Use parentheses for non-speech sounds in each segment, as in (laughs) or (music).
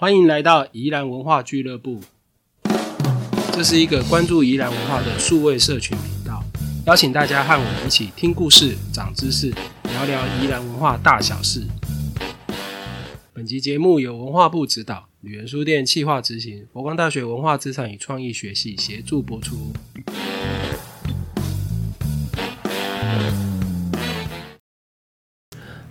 欢迎来到宜兰文化俱乐部，这是一个关注宜兰文化的数位社群频道，邀请大家和我们一起听故事、长知识，聊聊宜兰文化大小事。本集节目由文化部指导，旅人书店企划执行，佛光大学文化资产与创意学系协助播出。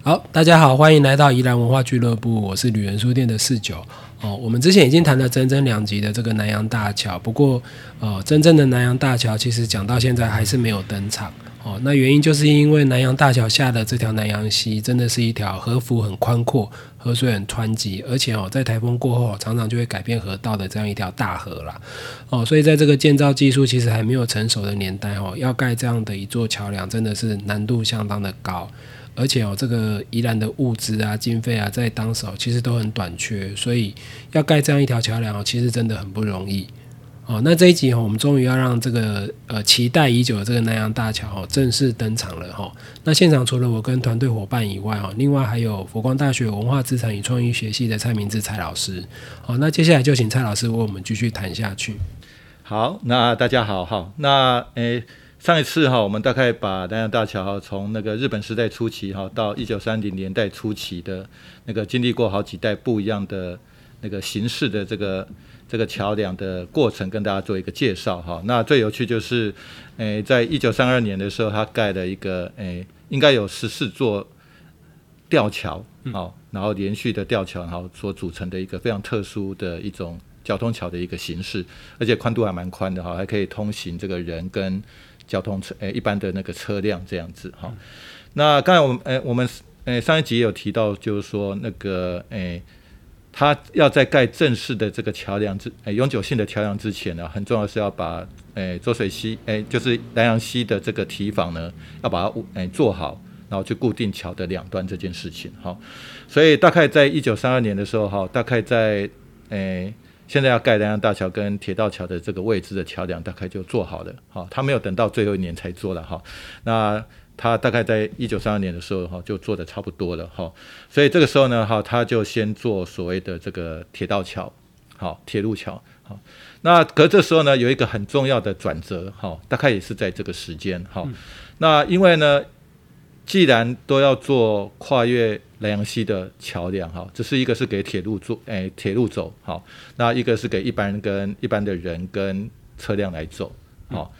好，大家好，欢迎来到宜兰文化俱乐部，我是旅人书店的四九。哦，我们之前已经谈了整整两集的这个南洋大桥，不过，呃，真正的南洋大桥其实讲到现在还是没有登场。哦，那原因就是因为南洋大桥下的这条南洋溪真的是一条河幅很宽阔、河水很湍急，而且哦，在台风过后常常就会改变河道的这样一条大河啦。哦，所以在这个建造技术其实还没有成熟的年代哦，要盖这样的一座桥梁真的是难度相当的高。而且哦，这个宜兰的物资啊、经费啊，在当时其实都很短缺，所以要盖这样一条桥梁哦，其实真的很不容易哦。那这一集哦，我们终于要让这个呃期待已久的这个南洋大桥哦正式登场了哈。那现场除了我跟团队伙伴以外哦，另外还有佛光大学文化资产与创意学系的蔡明志蔡老师。好，那接下来就请蔡老师为我们继续谈下去。好，那大家好，好，那诶。上一次哈，我们大概把南洋大桥哈，从那个日本时代初期哈，到一九三零年代初期的那个经历过好几代不一样的那个形式的这个这个桥梁的过程，跟大家做一个介绍哈。那最有趣就是，诶，在一九三二年的时候，他盖了一个诶，应该有十四座吊桥，好，然后连续的吊桥，然后所组成的一个非常特殊的一种交通桥的一个形式，而且宽度还蛮宽的哈，还可以通行这个人跟。交通车诶，一般的那个车辆这样子哈。那刚才我们诶，我们诶上一集也有提到，就是说那个诶，他要在盖正式的这个桥梁之诶永久性的桥梁之前呢，很重要是要把诶浊水溪诶就是南洋溪的这个堤防呢，要把它诶做好，然后去固定桥的两端这件事情哈。所以大概在一九三二年的时候哈，大概在诶。现在要盖南洋大桥跟铁道桥的这个位置的桥梁，大概就做好了。哈，他没有等到最后一年才做了哈。那他大概在一九三二年的时候哈，就做的差不多了哈。所以这个时候呢，哈，他就先做所谓的这个铁道桥，好，铁路桥。好，那可这时候呢，有一个很重要的转折，哈，大概也是在这个时间。哈，那因为呢。既然都要做跨越南洋溪的桥梁，哈，这是一个是给铁路做，诶，铁路走，好，那一个是给一般人跟一般的人跟车辆来走，好，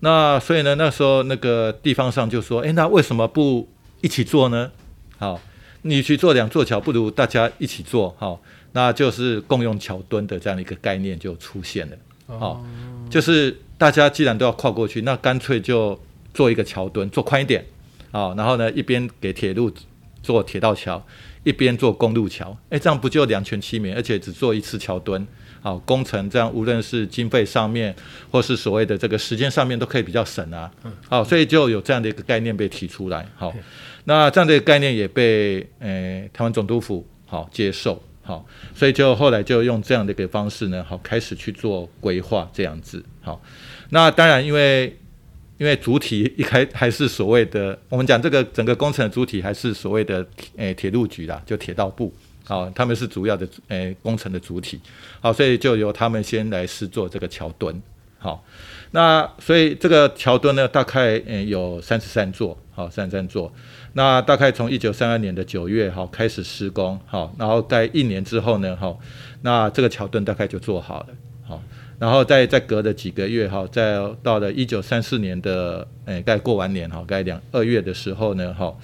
那所以呢，那时候那个地方上就说，诶，那为什么不一起做呢？好，你去做两座桥，不如大家一起做，好，那就是共用桥墩的这样的一个概念就出现了，好，就是大家既然都要跨过去，那干脆就做一个桥墩，做宽一点。好，然后呢，一边给铁路做铁道桥，一边做公路桥，哎，这样不就两全其美，而且只做一次桥墩，好，工程这样无论是经费上面，或是所谓的这个时间上面，都可以比较省啊。好，所以就有这样的一个概念被提出来。好，那这样的概念也被诶台湾总督府好接受，好，所以就后来就用这样的一个方式呢，好开始去做规划这样子。好，那当然因为。因为主体一开还是所谓的，我们讲这个整个工程的主体还是所谓的诶铁路局啦，就铁道部，好，他们是主要的诶工程的主体，好，所以就由他们先来试做这个桥墩，好，那所以这个桥墩呢，大概诶有三十三座，好，三十三座，那大概从一九三二年的九月好开始施工，好，然后在一年之后呢，好，那这个桥墩大概就做好了，然后再再隔了几个月哈，再到了一九三四年的诶，该过完年哈，该两二月的时候呢哈，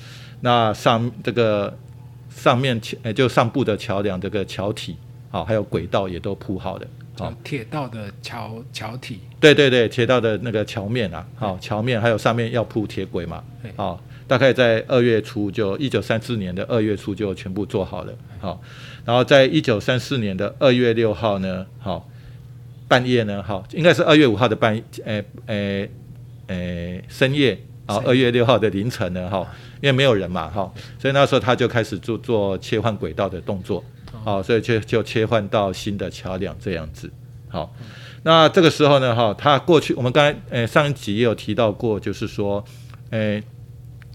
那上这个上面诶就上部的桥梁这个桥体好，还有轨道也都铺好的，好。铁道的桥桥体，对对对，铁道的那个桥面啊，好桥面还有上面要铺铁轨嘛，好，大概在二月初就一九三四年的二月初就全部做好了，好，然后在一九三四年的二月六号呢，好。半夜呢，哈，应该是二月五号的半，诶诶诶深夜啊，二月六号的凌晨呢，哈，因为没有人嘛，哈，所以那时候他就开始做做切换轨道的动作，好，所以就就切换到新的桥梁这样子，好，那这个时候呢，哈，他过去我们刚才诶上一集也有提到过，就是说，诶，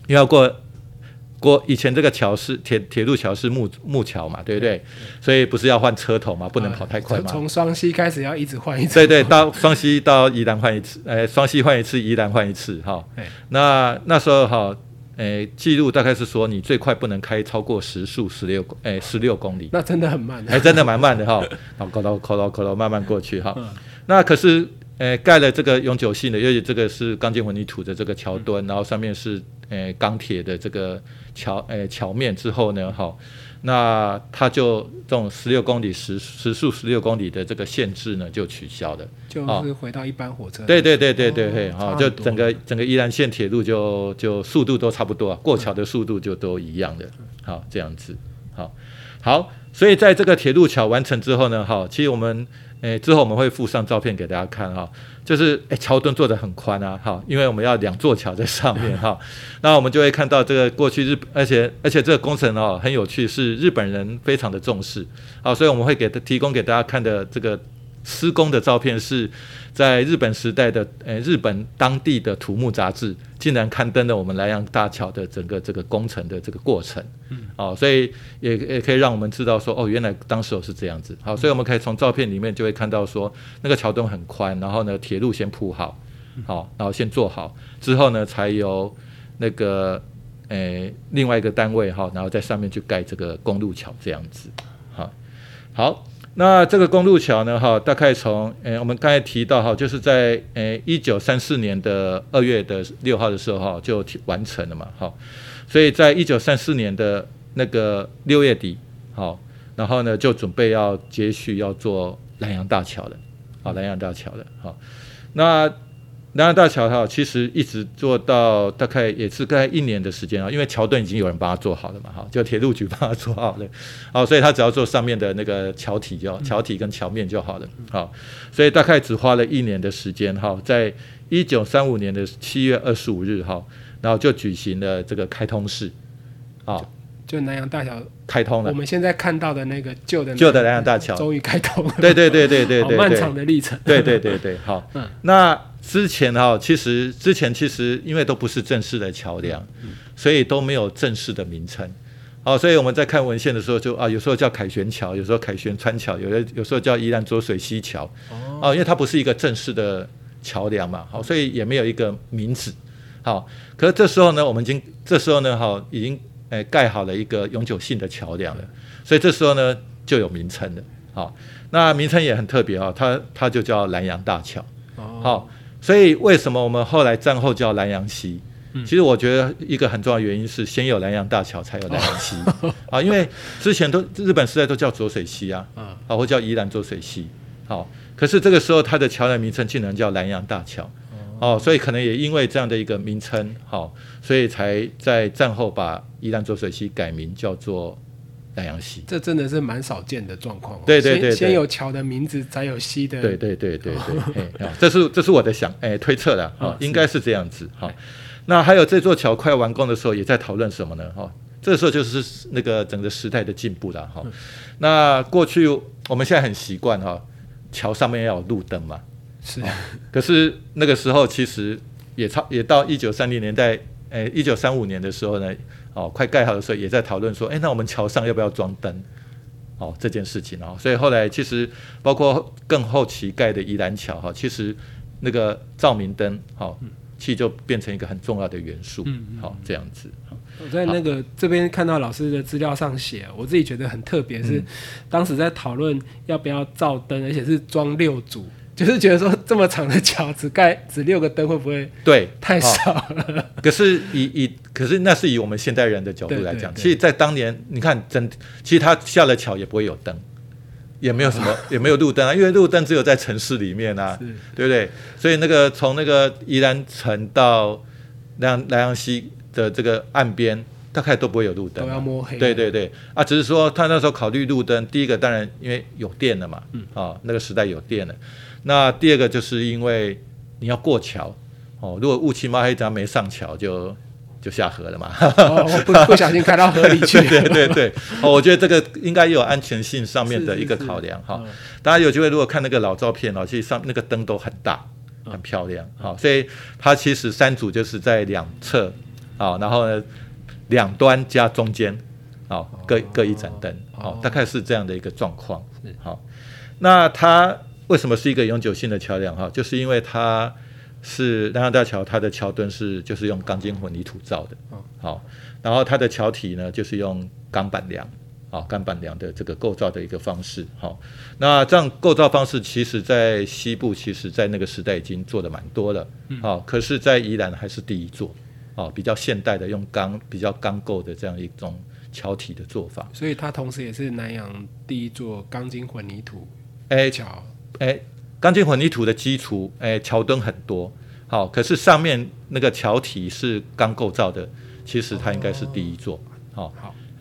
要过过以前这个桥是铁铁路桥是木木桥嘛，对不对？所以不是要换车头嘛，不能跑太快嘛。从双溪开始要一直换一次。对对，到双溪到宜兰换一次，呃，(laughs) 双溪换一次，宜兰换一次，哈。那那时候哈，诶，记录大概是说你最快不能开超过时速十六，诶，十六公里。那真的很慢。哎，真的蛮慢的哈。(laughs) 好，扣到扣到扣到，慢慢过去哈。那可是。诶，盖了这个永久性的，因为这个是钢筋混凝土的这个桥墩，然后上面是诶钢铁的这个桥诶桥面之后呢，哈，那它就这种十六公里时时速十六公里的这个限制呢就取消了，就是回到一般火车。对对对对对对，哈，就整个整个宜兰线铁路就就速度都差不多，过桥的速度就都一样的，好这样子，好，好，所以在这个铁路桥完成之后呢，哈，其实我们。诶，之后我们会附上照片给大家看哈，就是诶桥墩做的很宽啊，哈，因为我们要两座桥在上面哈，(laughs) 那我们就会看到这个过去日，而且而且这个工程哦很有趣，是日本人非常的重视，好，所以我们会给提供给大家看的这个。施工的照片是在日本时代的，诶，日本当地的土木杂志竟然刊登了我们莱阳大桥的整个这个工程的这个过程，嗯，哦，所以也也可以让我们知道说，哦，原来当时是这样子，好，所以我们可以从照片里面就会看到说，那个桥墩很宽，然后呢，铁路先铺好，好，然后先做好，之后呢，才由那个诶另外一个单位哈，然后在上面去盖这个公路桥这样子，好，好。那这个公路桥呢？哈，大概从诶，我们刚才提到哈，就是在诶一九三四年的二月的六号的时候哈，就完成了嘛，哈。所以在一九三四年的那个六月底，好，然后呢就准备要接续要做南洋大桥了，好，南洋大桥了，好，那。南洋大桥哈，其实一直做到大概也是大概一年的时间啊，因为桥墩已经有人帮他做好了嘛，哈，就铁路局帮他做好了，(laughs) 好，所以他只要做上面的那个桥体就桥体跟桥面就好了，好，所以大概只花了一年的时间哈，在一九三五年的七月二十五日哈，然后就举行了这个开通式，啊，就南洋大桥开通了，我们现在看到的那个旧的旧的南洋大桥。终于开通了，对对对对对 (laughs) 对，漫长的历程，对对对对，好，嗯，那。之前哈，其实之前其实因为都不是正式的桥梁，所以都没有正式的名称。哦，所以我们在看文献的时候，就啊，有时候叫凯旋桥，有时候凯旋川桥，有的有时候叫宜兰浊水溪桥。哦，因为它不是一个正式的桥梁嘛，好，所以也没有一个名字。好，可是这时候呢，我们已经这时候呢，哈，已经诶盖好了一个永久性的桥梁了，所以这时候呢就有名称了。好，那名称也很特别啊，它它就叫南洋大桥。好。所以为什么我们后来战后叫南洋溪？其实我觉得一个很重要的原因是，先有南洋大桥，才有南洋溪 (laughs) 啊。因为之前都日本时代都叫浊水溪啊，啊，或叫宜兰浊水溪。好，可是这个时候它的桥的名称竟然叫南洋大桥，哦，所以可能也因为这样的一个名称，好，所以才在战后把宜兰浊水溪改名叫做。南洋溪，这真的是蛮少见的状况。对对对，先有桥的名字，才有溪的。对对对对对，这是这是我的想哎推测的啊，应该是这样子哈。那还有这座桥快要完工的时候，也在讨论什么呢？哈，这时候就是那个整个时代的进步了哈。那过去我们现在很习惯哈，桥上面要有路灯嘛。是。可是那个时候其实也差也到一九三零年代，哎，一九三五年的时候呢。哦，快盖好的时候也在讨论说，哎，那我们桥上要不要装灯？哦，这件事情哦，所以后来其实包括更后期盖的宜兰桥哈，其实那个照明灯，好，其实就变成一个很重要的元素，好，这样子。我在那个这边看到老师的资料上写，我自己觉得很特别，是当时在讨论要不要照灯，而且是装六组。就是觉得说这么长的桥只盖只六个灯会不会对太少了？可是以以可是那是以我们现代人的角度来讲，其实，在当年你看整其实他下了桥也不会有灯，也没有什么 (laughs) 也没有路灯啊，因为路灯只有在城市里面啊，对不对？所以那个从那个宜兰城到南南阳西的这个岸边，大概都不会有路灯，都要摸黑。对对对啊，只是说他那时候考虑路灯，第一个当然因为有电了嘛，嗯啊，那个时代有电了。那第二个就是因为你要过桥哦，如果雾气嘛黑，只要没上桥就就下河了嘛，不不小心开到河里去。(laughs) 对对对，哦，我觉得这个应该也有安全性上面的一个考量哈。大家有机会如果看那个老照片哦，其实上那个灯都很大，很漂亮。好，所以它其实三组就是在两侧，好，然后呢两端加中间，好，各各一盏灯，好，大概是这样的一个状况。好，那它为什么是一个永久性的桥梁？哈，就是因为它是南洋大桥，它的桥墩是就是用钢筋混凝土造的，好，然后它的桥体呢就是用钢板梁。啊，钢板梁的这个构造的一个方式，好，那这样构造方式，其实在西部，其实在那个时代已经做的蛮多了，好，可是，在宜兰还是第一座，哦，比较现代的用钢比较钢构的这样一种桥体的做法，所以它同时也是南洋第一座钢筋混凝土哎桥，哎，钢筋混凝土的基础，哎，桥墩很多，好，可是上面那个桥体是钢构造的，其实它应该是第一座，好。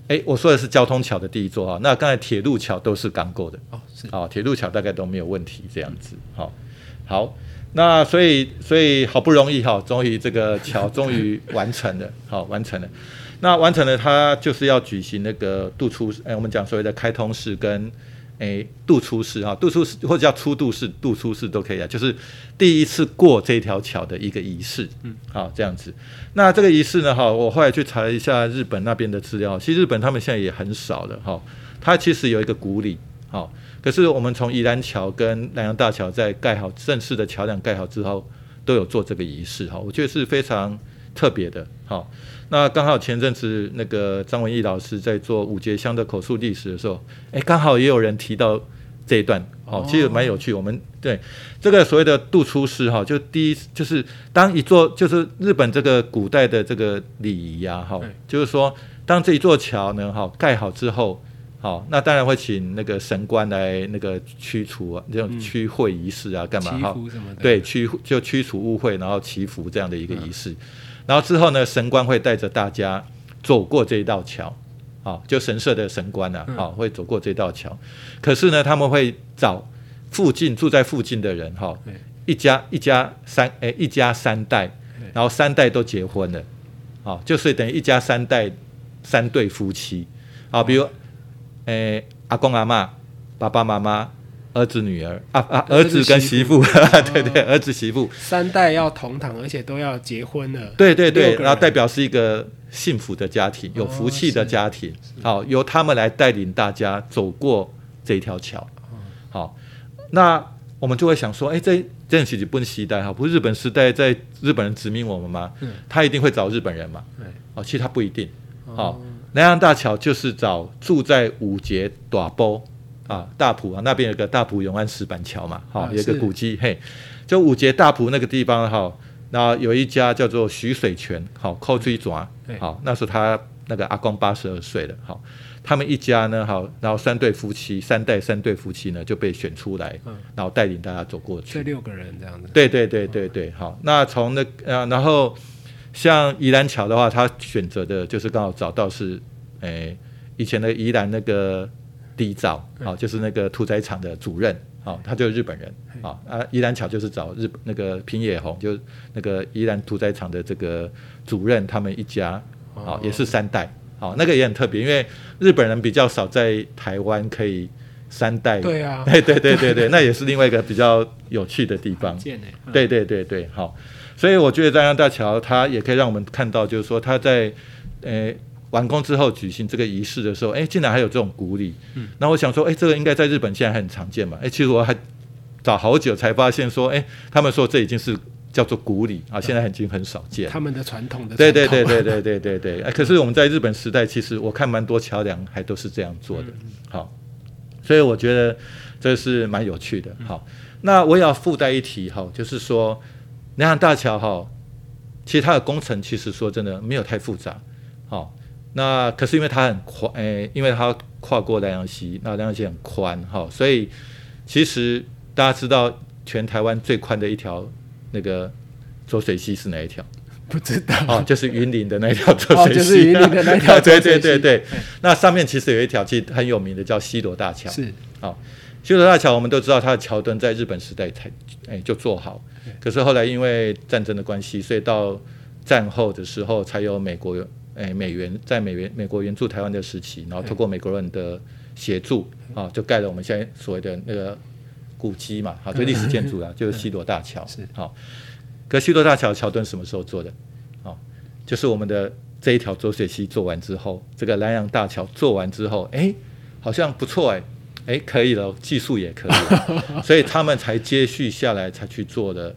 哎，我说的是交通桥的第一座啊，那刚才铁路桥都是钢构的哦，是。啊，铁路桥大概都没有问题这样子，好，好，那所以所以好不容易哈，终于这个桥终于完成了，好完成了，那完成了，它就是要举行那个渡出，哎，我们讲所谓的开通式跟。诶，渡出式哈，渡出式或者叫出渡式、渡出式都可以啊，就是第一次过这条桥的一个仪式。嗯，好，这样子。那这个仪式呢，哈，我后来去查了一下日本那边的资料，其实日本他们现在也很少了，哈。它其实有一个古礼，好，可是我们从宜兰桥跟南洋大桥在盖好正式的桥梁盖好之后，都有做这个仪式，哈，我觉得是非常特别的，好。那刚好前阵子那个张文义老师在做五节乡的口述历史的时候，哎，刚好也有人提到这一段，哦，其实蛮有趣。我们对这个所谓的渡出师哈，就第一就是当一座就是日本这个古代的这个礼仪呀，哈，就是说当这一座桥呢，哈盖好之后，好，那当然会请那个神官来那个驱除啊，这种驱秽仪式啊，干嘛哈？对，驱就驱除污秽，然后祈福这样的一个仪式。然后之后呢，神官会带着大家走过这一道桥，啊，就神社的神官啊，啊，会走过这道桥。可是呢，他们会找附近住在附近的人，哈，一家一家三，哎，一家三代，然后三代都结婚了，啊，就是等于一家三代三对夫妻，啊，比如，哎，阿公阿妈，爸爸妈妈。儿子、女儿啊啊，儿子跟媳妇，(laughs) 对对，儿子媳妇三代要同堂，而且都要结婚了。对对对，然后代表是一个幸福的家庭，有福气的家庭。好，由他们来带领大家走过这条桥。好，那我们就会想说，哎，这这其实不时代哈，不是日本时代在日本人殖民我们吗？他一定会找日本人嘛？哦，其实他不一定。好，南洋大桥就是找住在五节短波。啊，大埔啊，那边有个大埔永安石板桥嘛，好，有个古迹，嘿，就五节大埔那个地方哈，那有一家叫做徐水泉，好，扣追爪，好，那时候他那个阿公八十二岁了，好，他们一家呢，好，然后三对夫妻，三代三对夫妻呢就被选出来，然后带领大家走过去，这六个人这样子，对对对对对，好，那从那呃，然后像宜兰桥的话，他选择的就是刚好找到是，诶，以前的宜兰那个。第一造啊，就是那个屠宰场的主任啊，他就是日本人啊啊，宜兰桥就是找日那个平野宏，就那个宜兰屠宰场的这个主任，他们一家啊，也是三代啊，那个也很特别，因为日本人比较少在台湾可以三代，对啊，(laughs) 对对对对对，那也是另外一个比较有趣的地方，对对对对，好，所以我觉得张阳大桥它也可以让我们看到，就是说它在诶。完工之后举行这个仪式的时候，哎，竟然还有这种鼓礼。嗯，那我想说，哎，这个应该在日本现在很常见嘛。哎，其实我还找好久才发现说，哎，他们说这已经是叫做古礼啊，现在已经很少见。他们的传统的。对对对对对对对对。哎，可是我们在日本时代，其实我看蛮多桥梁还都是这样做的。好，所以我觉得这是蛮有趣的。好，那我也要附带一提哈，就是说南洋大桥哈，其实它的工程其实说真的没有太复杂。好。那可是因为它很宽，诶，因为它跨过南洋溪，那南洋溪很宽，哈，所以其实大家知道全台湾最宽的一条那个浊水溪是哪一条？不知道，哦，就是云林的那条浊水溪，就是云林的那条 (laughs) 对对对对，那上面其实有一条其实很有名的叫西螺大桥，是，好，西罗大桥我们都知道它的桥墩在日本时代才诶就做好，可是后来因为战争的关系，所以到战后的时候才有美国。诶，美元在美元美国援助台湾的时期，然后透过美国人的协助啊，就盖了我们现在所谓的那个古迹嘛，好，就历史建筑啊，就是西罗大桥。是好，可西罗大桥桥墩什么时候做的？好，就是我们的这一条浊水溪做完之后，这个南洋大桥做完之后，哎，好像不错哎，哎，可以了，技术也可以了，(laughs) 所以他们才接续下来才去做的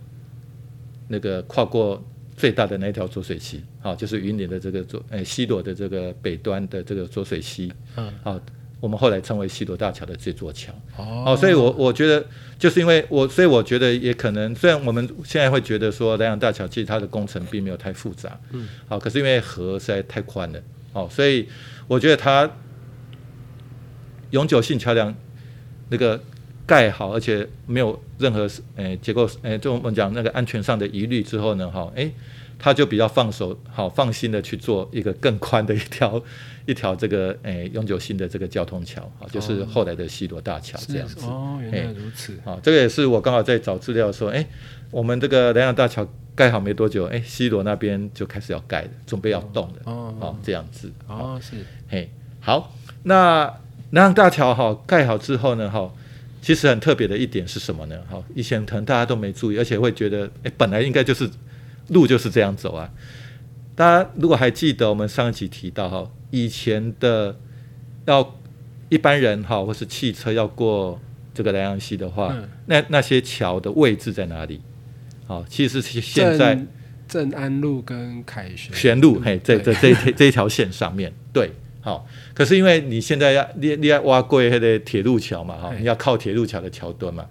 那个跨过最大的那条浊水溪，好，就是云林的这个浊，哎，西螺的这个北端的这个浊水溪，嗯，好。我们后来称为西罗大桥的这座桥。哦，所以，我我觉得就是因为我，所以我觉得也可能，虽然我们现在会觉得说南洋大桥其实它的工程并没有太复杂，嗯，好，可是因为河实在太宽了，哦，所以我觉得它永久性桥梁那个盖好，而且没有任何诶结构诶，就我们讲那个安全上的疑虑之后呢，哈，诶。他就比较放手，好放心的去做一个更宽的一条一条这个诶永久性的这个交通桥，好，就是后来的西罗大桥这样子。哦，原来如此。好，这个也是我刚好在找资料说，哎，我们这个南洋大桥盖好没多久，哎，西罗那边就开始要盖了，准备要动了。哦，哦，这样子。哦，是。嘿，好，那南洋大桥哈盖好之后呢，哈，其实很特别的一点是什么呢？哈，以前可能大家都没注意，而且会觉得，哎，本来应该就是。路就是这样走啊！大家如果还记得我们上一集提到哈，以前的要一般人哈或是汽车要过这个南洋溪的话，那那些桥的位置在哪里？好，其实是现在正安路跟凯旋旋路，嘿，在这这这一条线上面对，好。可是因为你现在要你你要挖过那个铁路桥嘛，哈，你要靠铁路桥的桥墩嘛，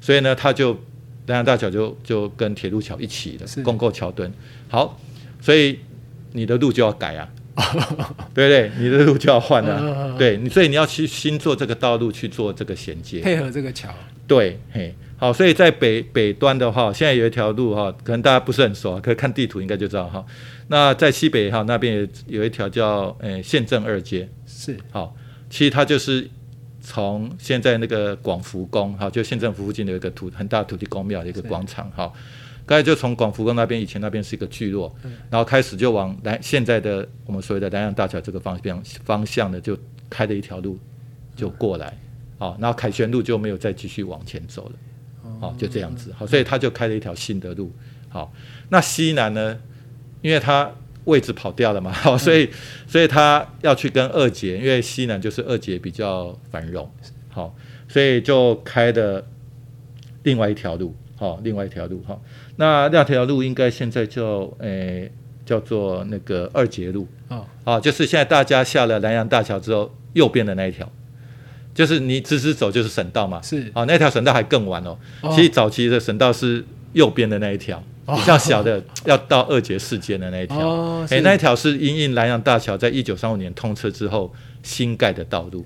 所以呢，他就。南洋大桥就就跟铁路桥一起的共构桥墩，好，所以你的路就要改啊，(laughs) 对不对？你的路就要换啊，对你，所以你要去新做这个道路去做这个衔接，配合这个桥。对，嘿，好，所以在北北端的话，现在有一条路哈，可能大家不是很熟，可以看地图应该就知道哈。那在西北哈那边有一条叫诶县政二街，是。好，其实它就是。从现在那个广福宫，哈，就县政府附近的一个土很大土地公庙的一个广场，哈，刚才就从广福宫那边，以前那边是一个聚落，然后开始就往南现在的我们所谓的南洋大桥这个方向方向呢就开了一条路就过来，好，然后凯旋路就没有再继续往前走了，好，就这样子，好，所以他就开了一条新的路，好，那西南呢，因为他位置跑掉了嘛，(laughs) 好，所以所以他要去跟二姐，因为西南就是二姐比较繁荣，好，所以就开的另外一条路，好，另外一条路，哈，那那条路应该现在叫诶叫做那个二节路，哦，啊，就是现在大家下了南洋大桥之后，右边的那一条，就是你直直走就是省道嘛，是，啊，那条省道还更晚哦，其实早期的省道是右边的那一条。比较小的，要到二节世界的那一条，哎，那一条是因应南洋大桥在一九三五年通车之后新盖的道路，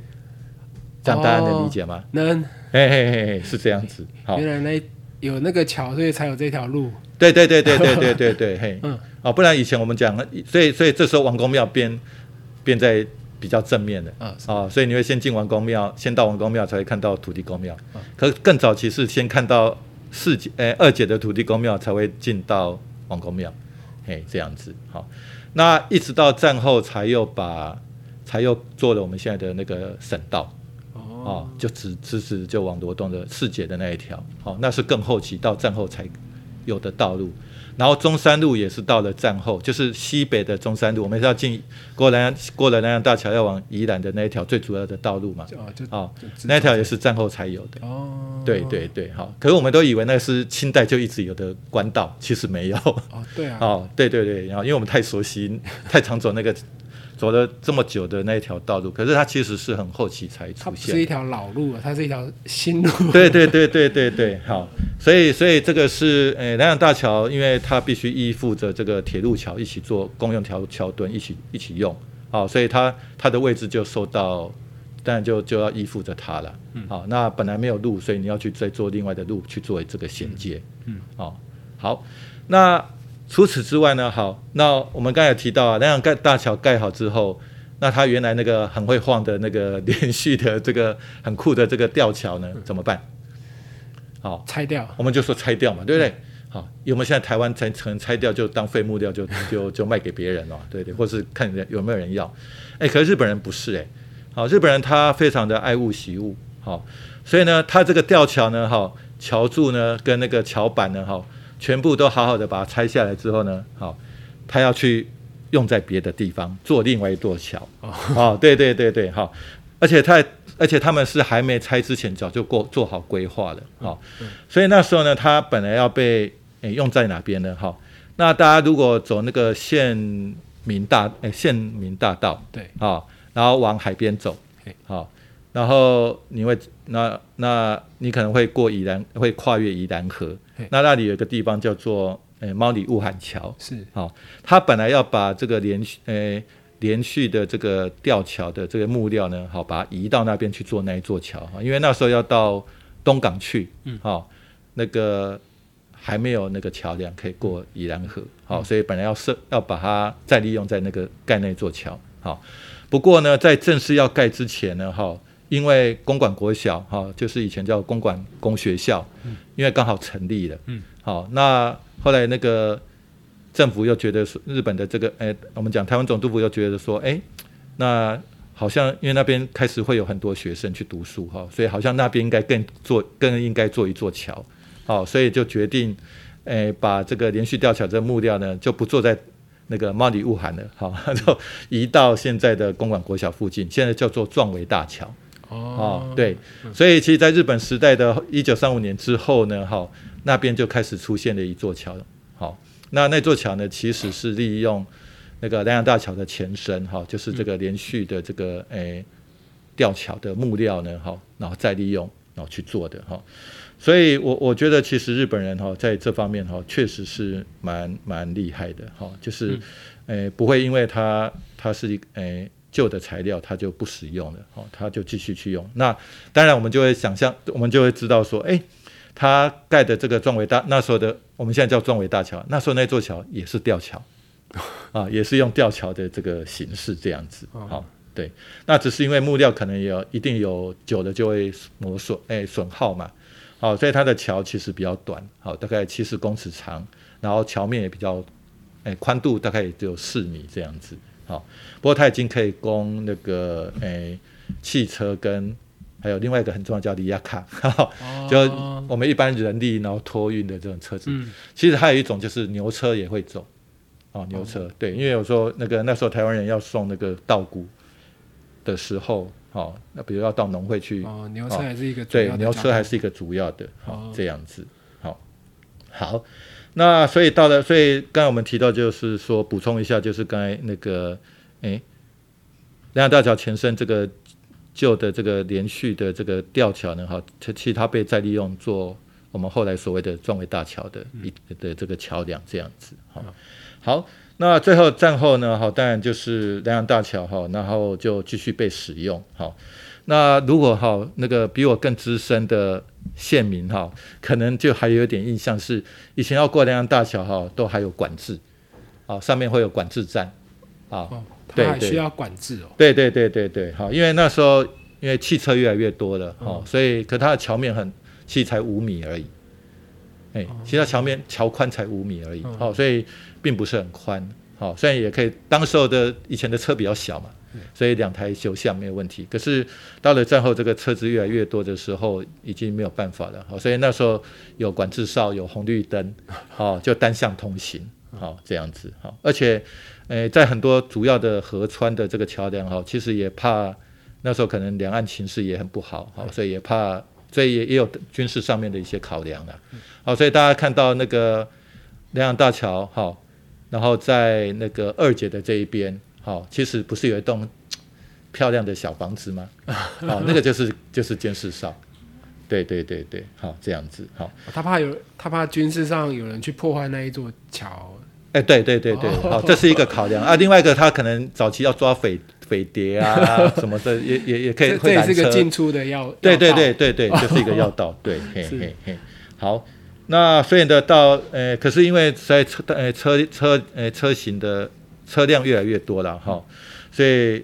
这样大家能理解吗？能，嘿嘿嘿嘿，是这样子。好，原来那有那个桥，所以才有这条路。对对对对对对对对，嘿，(laughs) 嗯，哦，不然以前我们讲，所以所以这时候王公庙变变在比较正面的啊，啊，所以你会先进王公庙，先到王公庙才会看到土地公庙，可更早期是先看到。四姐，诶，二姐的土地公庙才会进到王公庙，嘿，这样子，好，那一直到战后才又把，才又做了我们现在的那个省道，哦，就直直直就往罗东的四姐的那一条，好，那是更后期到战后才有的道路。然后中山路也是到了战后，就是西北的中山路，我们是要进过南洋过了南洋大桥要往宜兰的那一条最主要的道路嘛，哦，那条也是战后才有的。哦，对对对，好，可是我们都以为那是清代就一直有的官道，其实没有。哦，对啊。(laughs) 哦，对对对，然后因为我们太熟悉，(laughs) 太常走那个。走了这么久的那一条道路，可是它其实是很后期才出现。它是一条老路，它是一条新路。对对对对对对，好，所以所以这个是诶南港大桥，因为它必须依附着这个铁路桥一起做公用桥桥墩一起一起用，好，所以它它的位置就受到，当然就就要依附着它了。嗯，好，那本来没有路，所以你要去再做另外的路去做这个衔接。嗯，哦，好，那。除此之外呢，好，那我们刚才提到啊，那样盖大桥盖好之后，那它原来那个很会晃的那个连续的这个很酷的这个吊桥呢，怎么办？好，拆掉，我们就说拆掉嘛，对不对？好，有没有现在台湾才成拆掉就当废木料，就就就卖给别人了，对对，或是看人有没有人要？哎，可是日本人不是哎，好，日本人他非常的爱物惜物，好，所以呢，他这个吊桥呢，哈，桥柱呢跟那个桥板呢，哈。全部都好好的把它拆下来之后呢，好，他要去用在别的地方做另外一座桥。哦，对对对对，好，而且他而且他们是还没拆之前早就过做好规划了，好，所以那时候呢，他本来要被诶用在哪边呢？哈，那大家如果走那个县民大诶县民大道，对，好，然后往海边走嘿，好，然后你会那那你可能会过宜兰，会跨越宜兰河，那那里有一个地方叫做诶猫里雾海桥，是。好，他本来要把这个连续诶连续的这个吊桥的这个木料呢，好，把它移到那边去做那一座桥。哈，因为那时候要到东港去，嗯，好，那个还没有那个桥梁可以过宜兰河，好，所以本来要设要把它再利用在那个盖那座桥，好，不过呢，在正式要盖之前呢，哈。因为公馆国小哈，就是以前叫公馆公学校，因为刚好成立了，嗯，好，那后来那个政府又觉得说，日本的这个，哎，我们讲台湾总督府又觉得说，哎，那好像因为那边开始会有很多学生去读书哈，所以好像那边应该更做更应该做一座桥，好，所以就决定，哎，把这个连续吊桥这个木料呢，就不坐在那个猫里雾海了，好，(laughs) 就移到现在的公馆国小附近，现在叫做壮围大桥。哦，对，所以其实，在日本时代的一九三五年之后呢，哈，那边就开始出现了一座桥。好，那那座桥呢，其实是利用那个南洋大桥的前身，哈，就是这个连续的这个诶吊桥的木料呢，哈，然后再利用然后去做的，哈。所以我我觉得，其实日本人哈在这方面哈，确实是蛮蛮厉害的，哈，就是诶不会因为他他是一诶。旧的材料它就不使用了，哦，它就继续去用。那当然我们就会想象，我们就会知道说，哎，它盖的这个壮伟大那时候的，我们现在叫壮伟大桥，那时候那座桥也是吊桥，(laughs) 啊，也是用吊桥的这个形式这样子，好，对。那只是因为木料可能有一定有久了就会磨损，哎，损耗嘛，好，所以它的桥其实比较短，好，大概七十公尺长，然后桥面也比较，哎，宽度大概也只有四米这样子。好，不过它已经可以供那个诶汽车跟还有另外一个很重要叫里亚卡，就我们一般人力然后托运的这种车子。嗯，其实还有一种就是牛车也会走，哦，牛车对，因为有时候那个那时候台湾人要送那个稻谷的时候，哦，那比如要到农会去，哦，牛车还是一个对，牛车还是一个主要的，好这样子，好，好。那所以到了，所以刚才我们提到，就是说补充一下，就是刚才那个，哎，两洋大桥前身这个旧的这个连续的这个吊桥呢，哈，它其实它被再利用做我们后来所谓的壮围大桥的一的这个桥梁这样子，哈，好，那最后战后呢，哈，当然就是两洋大桥哈，然后就继续被使用，好。那如果哈那个比我更资深的县民哈，可能就还有点印象是以前要过那样大桥哈，都还有管制，啊上面会有管制站，啊，对还需要管制哦。对对对对对，好，因为那时候因为汽车越来越多了，哈，所以可它的桥面很，其实才五米而已，哎，其实桥面桥宽才五米而已，好，所以并不是很宽，好，虽然也可以，当时候的以前的车比较小嘛。所以两台修像没有问题，可是到了战后，这个车子越来越多的时候，已经没有办法了。好，所以那时候有管制哨，有红绿灯，好，就单向通行，好这样子，好。而且，诶，在很多主要的河川的这个桥梁，哈，其实也怕那时候可能两岸情势也很不好，好，所以也怕，所以也也有军事上面的一些考量了。好，所以大家看到那个两岸大桥，好，然后在那个二姐的这一边。好，其实不是有一栋 (tsk) 漂亮的小房子吗？哦，(laughs) 那个就是就是监视哨。对对对对，好这样子。好，他怕有他怕军事上有人去破坏那一座桥。哎，对对对对，好，这是一个考量啊。另外一个，他可能早期要抓匪匪谍啊 (laughs) 什么的，也也也可以。这也是个进出的要。对对对对对，就是一个要道。对，(laughs) 嘿嘿嘿。好，那所以的到呃，可是因为在车呃车车呃车型的。车辆越来越多了哈，所以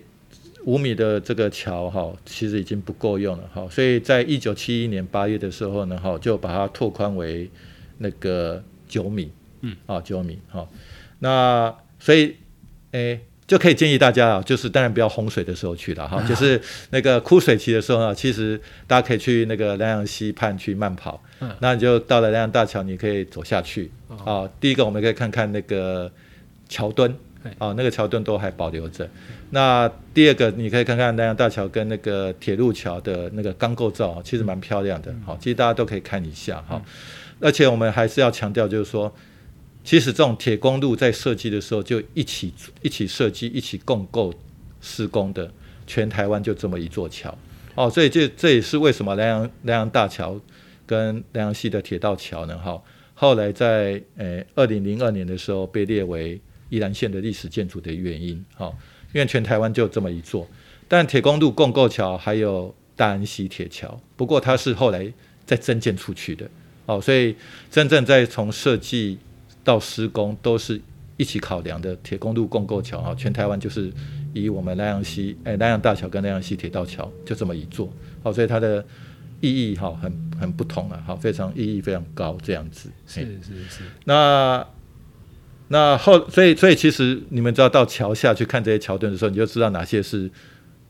五米的这个桥哈，其实已经不够用了哈。所以在一九七一年八月的时候呢，哈就把它拓宽为那个九米，嗯，啊九米哈。那所以诶就可以建议大家啊，就是当然不要洪水的时候去了哈，(laughs) 就是那个枯水期的时候呢，其实大家可以去那个南阳溪畔去慢跑，嗯，那你就到了南阳大桥，你可以走下去啊。第一个我们可以看看那个桥墩。哦，那个桥墩都还保留着。那第二个，你可以看看南洋大桥跟那个铁路桥的那个钢构造，其实蛮漂亮的。好，其实大家都可以看一下哈。而且我们还是要强调，就是说，其实这种铁公路在设计的时候就一起一起设计、一起共构施工的，全台湾就这么一座桥。哦，所以这这也是为什么南洋南洋大桥跟南洋溪的铁道桥呢？哈，后来在呃二零零二年的时候被列为宜兰县的历史建筑的原因。哈，因为全台湾就这么一座，但铁公路共构桥还有大安溪铁桥，不过它是后来再增建出去的。哦，所以真正在从设计到施工都是一起考量的铁公路共构桥啊，全台湾就是以我们南洋溪哎南洋大桥跟南洋溪铁道桥就这么一座，好，所以它的意义哈很很不同啊，好，非常意义非常高这样子。是是是。那那后所以所以其实你们知道到桥下去看这些桥墩的时候，你就知道哪些是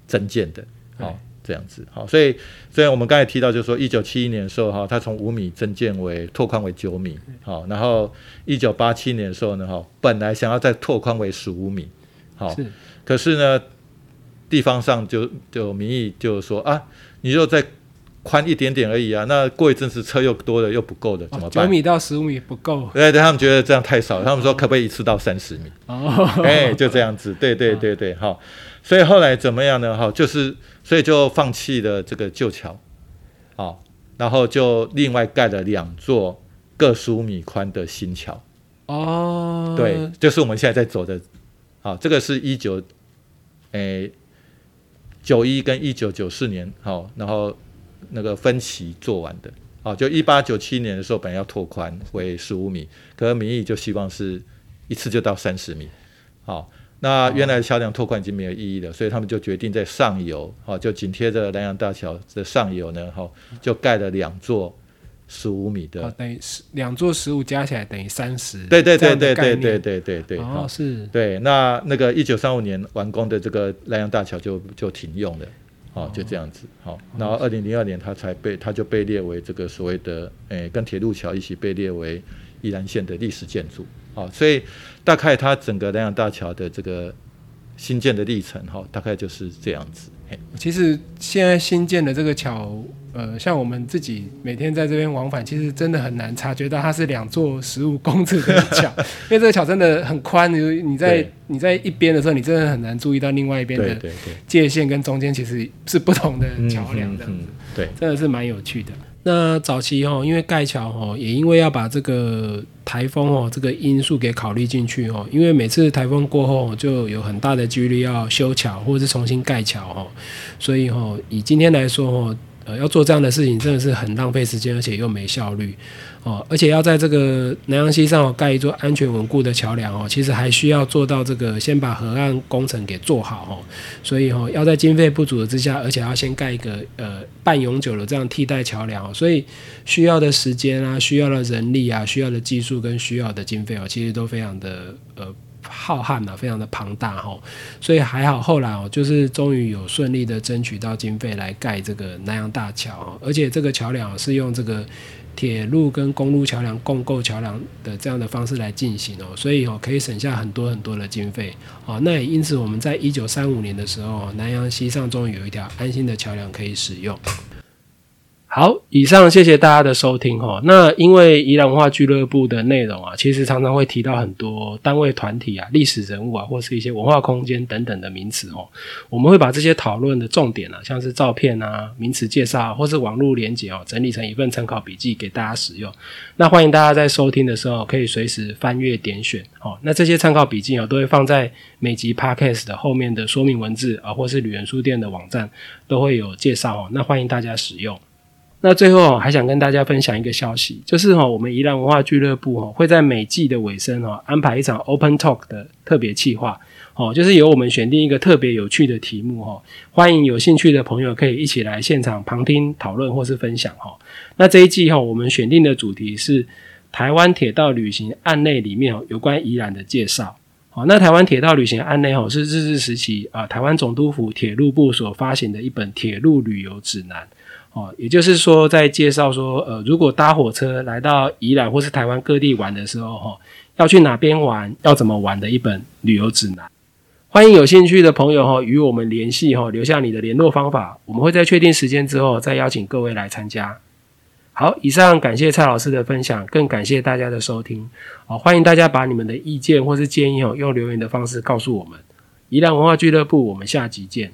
增建的，好。这样子，好，所以虽然我们刚才提到，就是说一九七一年的时候，哈，它从五米增建为拓宽为九米，好，然后一九八七年的时候呢，哈，本来想要再拓宽为十五米，好，可是呢，地方上就就民意就是说啊，你就再宽一点点而已啊，那过一阵子车又多了又不够了，怎么办？九米到十五米不够，对对，他们觉得这样太少，他们说可不可以一次到三十米？哦，(laughs) 哎，就这样子，对对对对，好，(laughs) 所以后来怎么样呢？哈，就是。所以就放弃了这个旧桥，好，然后就另外盖了两座各十五米宽的新桥。哦，对，就是我们现在在走的，好，这个是一九，诶，九一跟一九九四年，好，然后那个分歧做完的，哦，就一八九七年的时候本来要拓宽为十五米，可是民意就希望是一次就到三十米，好。那原来的桥梁拓宽已经没有意义了，所以他们就决定在上游，哈，就紧贴着南洋大桥的上游呢，哈，就盖了两座十五米的，等于十两座十五加起来等于三十，对对对对对对对对对，哦是，对，那那个一九三五年完工的这个南洋大桥就就停用了，哦，就这样子，好，然后二零零二年它才被它就被列为这个所谓的，诶，跟铁路桥一起被列为宜兰县的历史建筑。哦，所以大概它整个南洋大桥的这个新建的历程，哈，大概就是这样子。其实现在新建的这个桥，呃，像我们自己每天在这边往返，其实真的很难察觉到它是两座十五公尺的桥，(laughs) 因为这个桥真的很宽。你你在你在一边的时候，你真的很难注意到另外一边的界限跟中间其实是不同的桥梁的。对，真的是蛮有趣的。那早期哦，因为盖桥哦，也因为要把这个台风哦这个因素给考虑进去哦，因为每次台风过后就有很大的几率要修桥或者是重新盖桥哦，所以哦，以今天来说哦。呃，要做这样的事情真的是很浪费时间，而且又没效率哦。而且要在这个南洋溪上盖一座安全稳固的桥梁哦，其实还需要做到这个先把河岸工程给做好哦。所以哦，要在经费不足的之下，而且要先盖一个呃半永久的这样替代桥梁哦。所以需要的时间啊，需要的人力啊，需要的技术跟需要的经费哦，其实都非常的呃。浩瀚啊，非常的庞大哈，所以还好后来哦，就是终于有顺利的争取到经费来盖这个南洋大桥，而且这个桥梁是用这个铁路跟公路桥梁共构桥梁的这样的方式来进行哦，所以哦可以省下很多很多的经费哦，那也因此我们在一九三五年的时候，南洋西上终于有一条安心的桥梁可以使用。好，以上谢谢大家的收听哈。那因为宜兰文化俱乐部的内容啊，其实常常会提到很多单位、团体啊、历史人物啊，或是一些文化空间等等的名词哦。我们会把这些讨论的重点啊，像是照片啊、名词介绍或是网络连结哦，整理成一份参考笔记给大家使用。那欢迎大家在收听的时候可以随时翻阅点选哦。那这些参考笔记啊，都会放在每集 podcast 的后面的说明文字啊，或是旅人书店的网站都会有介绍哦。那欢迎大家使用。那最后还想跟大家分享一个消息，就是哈，我们宜兰文化俱乐部哈会在每季的尾声哈安排一场 Open Talk 的特别企划，哦，就是由我们选定一个特别有趣的题目哈，欢迎有兴趣的朋友可以一起来现场旁听讨论或是分享哈。那这一季哈，我们选定的主题是台湾铁道旅行案内里面有关宜兰的介绍。好，那台湾铁道旅行案内哈是日治时期啊台湾总督府铁路部所发行的一本铁路旅游指南。哦，也就是说，在介绍说，呃，如果搭火车来到宜兰或是台湾各地玩的时候，哈，要去哪边玩，要怎么玩的一本旅游指南。欢迎有兴趣的朋友哈与我们联系哈，留下你的联络方法，我们会在确定时间之后再邀请各位来参加。好，以上感谢蔡老师的分享，更感谢大家的收听。好，欢迎大家把你们的意见或是建议哦，用留言的方式告诉我们。宜兰文化俱乐部，我们下集见。